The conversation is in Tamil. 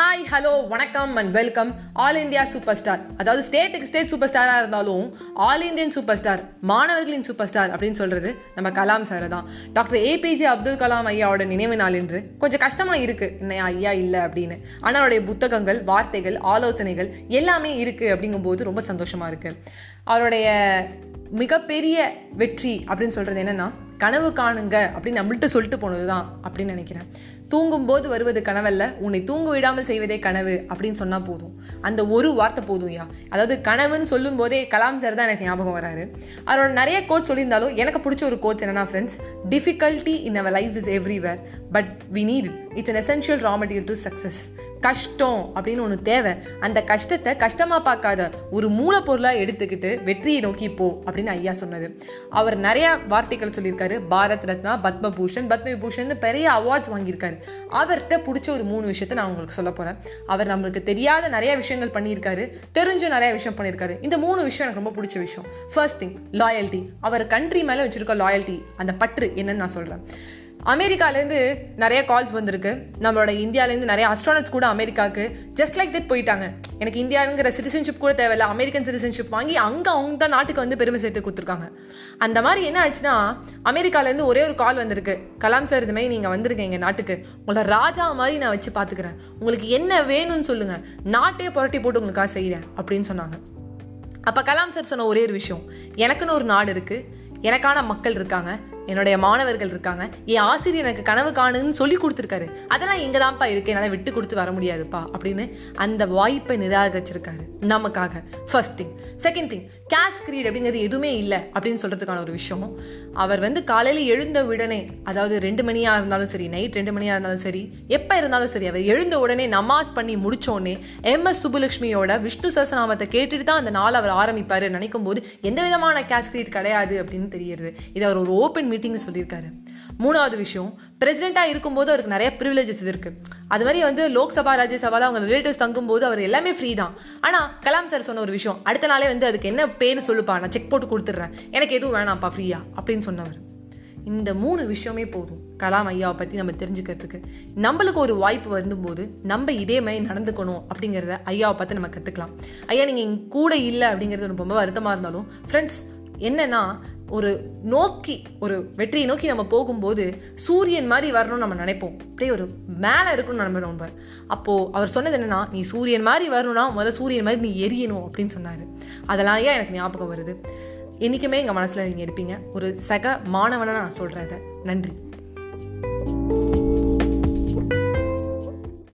ஹாய் ஹலோ வணக்கம் and welcome all India super star அதாவது ஸ்டேட்டுக்கு ஸ்டேட் சூப்பர் ஸ்டாராக இருந்தாலும் ஆல் இந்தியன் சூப்பர் ஸ்டார் மாணவர்களின் சூப்பர் ஸ்டார் அப்படின்னு சொல்கிறது நம்ம கலாம் சார் தான். டாக்டர் ஏபிஜே அப்துல் கலாம் ஐயாவோட நினைவு நாள் என்று கொஞ்சம் கஷ்டமாக இருக்குது என்ன ஐயா இல்லை அப்படின்னு. ஆனால் அவருடைய புத்தகங்கள் வார்த்தைகள் ஆலோசனைகள் எல்லாமே இருக்குது அப்படிங்கும்போது ரொம்ப சந்தோஷமாக இருக்குது அவருடைய மிகப்பெரிய வெற்றி அப்படின்னு சொல்கிறது என்னென்னா கனவு காணுங்க அப்படின்னு நம்மள்ட்ட சொல்லிட்டு போனது தான் அப்படின்னு நினைக்கிறேன். தூங்கும்போது வருவது கனவல்ல உன்னை தூங்க விடாமல் செய்வதே கனவு அப்படின்னு சொன்னால் போதும். அந்த ஒரு வார்த்தை போதும் யா அதாவது கனவுன்னு சொல்லும் போதே கலாம் சார் தான் எனக்கு ஞாபகம் வராரு. அவரோட நிறைய கோட் சொல்லியிருந்தாலும் எனக்கு பிடிச்ச ஒரு கோட்ஸ் என்னன்னா friends difficulty in our life is everywhere but we need it it's an essential raw material to success கஷ்டம் அப்படின்னு ஒன்று தேவை. அந்த கஷ்டத்தை கஷ்டமாக பார்க்காத ஒரு மூலப்பொருளாக எடுத்துக்கிட்டு வெற்றியை நோக்கி போ அப்படின்னு ஐயா சொன்னது. அவர் நிறைய வார்த்தைகள் சொல்லியிருக்காரு. பாரத் ரத்னா பத்மபூஷன் பத்மவிபூஷன் பெரிய அவார்ட்ஸ் வாங்கியிருக்காரு. அவர்கிட்ட பிடிச்ச ஒரு மூணு விஷயத்த நான் உங்களுக்கு சொல்ல போறேன். அவர் நம்மளுக்கு தெரியாத நிறைய விஷயங்கள் பண்ணியிருக்காரு. தெரிஞ்ச நிறைய விஷயம் பண்ணியிருக்காரு. இந்த மூணு விஷயம் எனக்கு ரொம்ப பிடிச்ச விஷயம். ஃபர்ஸ்ட் திங் லாயல்ட்டி அவர் கண்ட்ரி மேலே வச்சிருக்க லாயல்ட்டி அந்த பற்று என்னன்னு நான் சொல்றேன். அமெரிக்காலேருந்து நிறைய கால்ஸ் வந்திருக்கு. நம்மளோட இந்தியாவிலேருந்து நிறைய அஸ்ட்ரானட்ஸ் கூட அமெரிக்காவுக்கு ஜஸ்ட் லைக் தட் போயிட்டாங்க. எனக்கு இந்தியாங்கிற சிட்டிசன்ஷிப் கூட தேவையில்ல அமெரிக்கன் சிட்டிசன்ஷிப் வாங்கி அங்கே அவங்க தான் நாட்டுக்கு வந்து பெருமை சேர்த்து கொடுத்துருக்காங்க. அந்த மாதிரி என்ன ஆச்சுன்னா அமெரிக்காலேருந்து ஒரே ஒரு கால் வந்திருக்கு. கலாம் சார் இது மாதிரி நீங்கள் வந்திருக்கீங்க எங்கள் நாட்டுக்கு. உங்களை ராஜா மாதிரி நான் வச்சு பார்த்துக்கிறேன். உங்களுக்கு என்ன வேணும்னு சொல்லுங்கள் நாட்டையே புரட்டி போட்டு உங்களுக்காக செய்கிறேன் அப்படின்னு சொன்னாங்க. அப்போ கலாம் சார் சொன்ன ஒரே ஒரு விஷயம். எனக்குன்னு ஒரு நாடு இருக்குது எனக்கான மக்கள் இருக்காங்க. என்னுடைய மாணவர்கள் இருக்காங்க. என் ஆசிரியர் எனக்கு கனவு காணுன்னு சொல்லி கொடுத்துருக்காரு. அதெல்லாம் இங்கே தான்ப்பா இருக்கு. என்னால் விட்டு கொடுத்து வர முடியாதுப்பா. அப்படின்னு அந்த வாய்ப்பை நிராகரிச்சிருக்காரு. நமக்காக. First thing second thing cash greed அப்படிங்கிறது எதுவுமே இல்லை அப்படின்னு சொல்கிறதுக்கான ஒரு விஷயம். அவர் வந்து காலையில் எழுந்த உடனே அதாவது ரெண்டு மணியாக இருந்தாலும் சரி நைட் ரெண்டு மணியாக இருந்தாலும் சரி எப்போ இருந்தாலும் சரி அவர் எழுந்த உடனே நமாஸ் பண்ணி முடித்தோடனே எம் எஸ் சுப்புலட்சுமியோட விஷ்ணு சசநாமத்தை கேட்டுட்டு தான் அந்த நாள் அவர் ஆரம்பிப்பார். நினைக்கும் போது எந்த விதமான கேஷ் கிரீட் கிடையாது அப்படின்னு தெரியுது இது அவர் ஒரு ஓப்பன் மீட்டிங்னு சொல்லியிருக்காரு. மூணாவது விஷயம் பிரசிடெண்ட்டாக இருக்கும்போது அவருக்கு நிறைய ப்ரிவிலேஜஸ் இருக்கு. அது மாதிரி வந்து லோக்சபா ராஜ்யசபாவில் அவங்க ரிலேட்டிவ்ஸ் தங்கும்போது அவர் எல்லாமே ஃப்ரீ தான். ஆனால் கலாம் சார் சொன்ன ஒரு விஷயம் அடுத்த நாளே வந்து அதுக்கு என்ன பேன்னு சொல்லுப்பா நான் செக் போட்டு கொடுத்துட்றேன். எனக்கு எதுவும் வேணாம்ப்பா ஃப்ரீயா அப்படின்னு சொன்னவர். இந்த மூணு விஷயமே போதும். கலாம் ஐயாவை பற்றி நம்ம தெரிஞ்சுக்கிறதுக்கு. நம்மளுக்கு ஒரு வாய்ப்பு வரும்போது நம்ம இதே மாதிரி நடந்துக்கணும் அப்படிங்கிறத ஐயாவை பார்த்து நம்ம கற்றுக்கலாம் ஐயா நீங்கள் கூட இல்லை அப்படிங்கிறது ரொம்ப வருத்தமாக இருந்தாலும் ஃப்ரெண்ட்ஸ் என்னன்னா ஒரு நோக்கி ஒரு வெற்றியை நோக்கி நம்ம போகும்போது சூரியன் மாதிரி வரணும்னு நம்ம நினைப்போம். அப்படியே ஒரு மேலே இருக்கணும்னு நம்ம. ரொம்ப அப்போது அவர் சொன்னது என்னன்னா நீ சூரியன் மாதிரி வரணும்னா முதல்ல சூரியன் மாதிரி நீ எரியணும் அப்படின்னு சொன்னார். அதெல்லாம் ஏன் எனக்கு ஞாபகம் வருது? என்றைக்குமே எங்கள் மனசில் நீங்கள் இருப்பீங்க. ஒரு சக மாணவனாக நான் சொல்கிறத நன்றி.